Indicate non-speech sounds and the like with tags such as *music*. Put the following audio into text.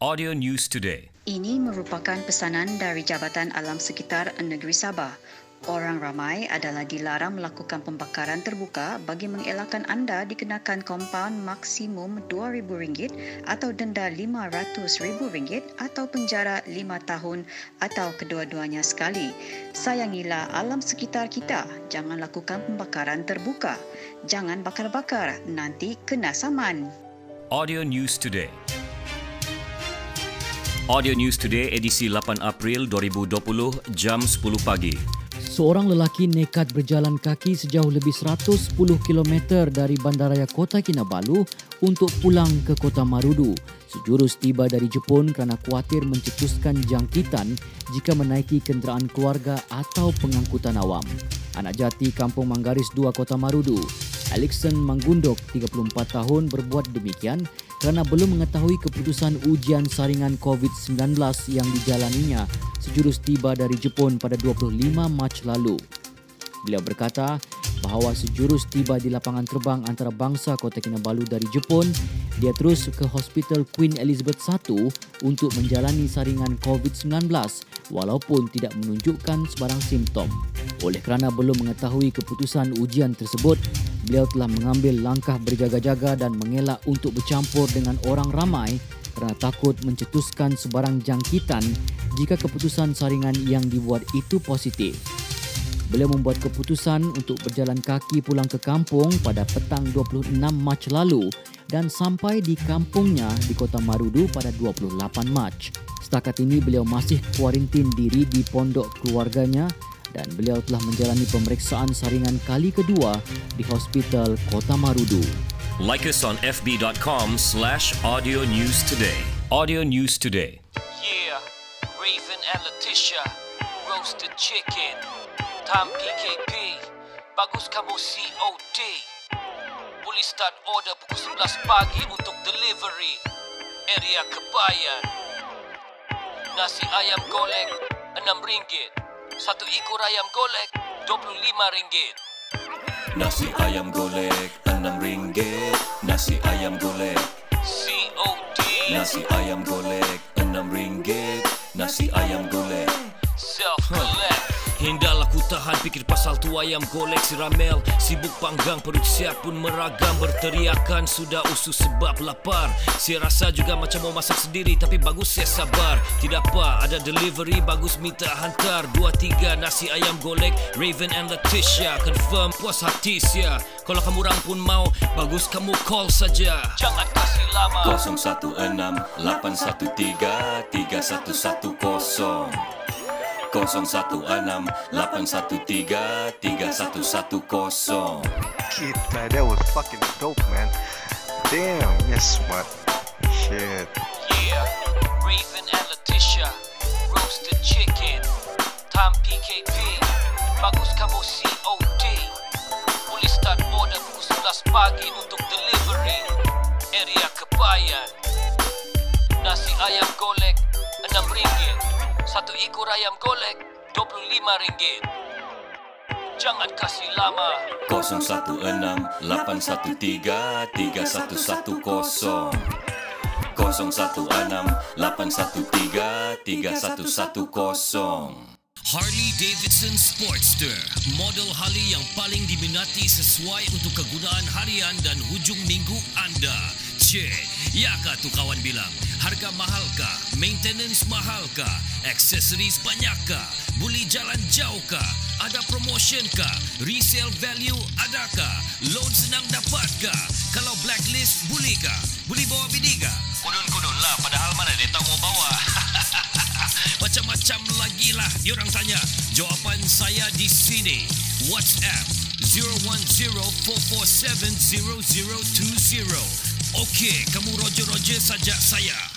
Audio News Today. Ini merupakan pesanan dari Jabatan Alam Sekitar Negeri Sabah. Orang ramai adalah dilarang melakukan pembakaran terbuka bagi mengelakkan anda dikenakan kompaun maksimum RM2,000 atau denda RM500,000 atau penjara 5 tahun atau kedua-duanya sekali. Sayangilah alam sekitar kita. Jangan lakukan pembakaran terbuka. Jangan bakar-bakar. Nanti kena saman. Audio News Today. Audio News Today edisi 8 April 2020 jam 10 pagi. Seorang lelaki nekat berjalan kaki sejauh lebih 110 km dari Bandaraya Kota Kinabalu untuk pulang ke Kota Marudu. Sejurus tiba dari Jepun kerana khawatir mencetuskan jangkitan jika menaiki kenderaan keluarga atau pengangkutan awam. Anak jati Kampung Manggaris 2 Kota Marudu, Alexon Manggundok, 34 tahun berbuat demikian kerana belum mengetahui keputusan ujian saringan COVID-19 yang dijalaninya sejurus tiba dari Jepun pada 25 Mac lalu. Beliau berkata bahawa sejurus tiba di lapangan terbang antarabangsa Kota Kinabalu dari Jepun, dia terus ke Hospital Queen Elizabeth I untuk menjalani saringan COVID-19 walaupun tidak menunjukkan sebarang simptom. Oleh kerana belum mengetahui keputusan ujian tersebut, beliau telah mengambil langkah berjaga-jaga dan mengelak untuk bercampur dengan orang ramai kerana takut mencetuskan sebarang jangkitan jika keputusan saringan yang dibuat itu positif. Beliau membuat keputusan untuk berjalan kaki pulang ke kampung pada petang 26 Mac lalu dan sampai di kampungnya di Kota Marudu pada 28 Mac. Setakat ini beliau masih kuarantin diri di pondok keluarganya dan beliau telah menjalani pemeriksaan saringan kali kedua di Hospital Kota Marudu. Like us on fb.com slash audio news today. Audio News Today. Yeah, Raven and Letitia, roasted chicken. Time PKP, bagus kamu COD. Boleh start order pukul 11 pagi untuk delivery. Area Kebayan. Nasi ayam golek RM6. Satu ekor ayam golek RM25. Nasi ayam golek RM6. Nasi tahan fikir pasal tu ayam golek si Ramel. Sibuk panggang perut siap pun meragam. Berteriakan sudah usus sebab lapar. Saya rasa juga macam mau masak sendiri Tapi bagus saya sabar. Tidak apa ada delivery bagus minta hantar. Dua tiga nasi ayam golek Raven and Letitia. Confirm puas hati sia. Kalau kamu orang pun mau Bagus kamu call saja. Jangan kasih lama. 016 813 3110 016 813 3110 Kid, man, that was fucking dope, man. Damn, yes, smart. Shit. Yeah, Raven and Letitia, roasted chicken. Time PKP, bagus kamu COD. Boleh start order pukul 11 pagi untuk ayam golek RM25. Jangan kasih lama. 016 813 3110 016 813 3110 Harley Davidson Sportster Model Harley yang paling diminati sesuai untuk kegunaan harian dan hujung minggu anda Cik, ya kah tu kawan bilang Harga mahal kah? Maintenance mahal kah? Aksesoris banyak kah? Boleh jalan jauh kah? Ada promotion kah? Resale value adakah? Loan senang dapat kah? Kalau blacklist boleh kah? Boleh bawa bini kah? Kudun-kudun lah padahal mana dia tahu mau bawa *laughs* Macam-macam lagi lah diorang tanya. Jawapan saya di sini. WhatsApp 010-447-0020. Okey, kamu roger-roger saja saya.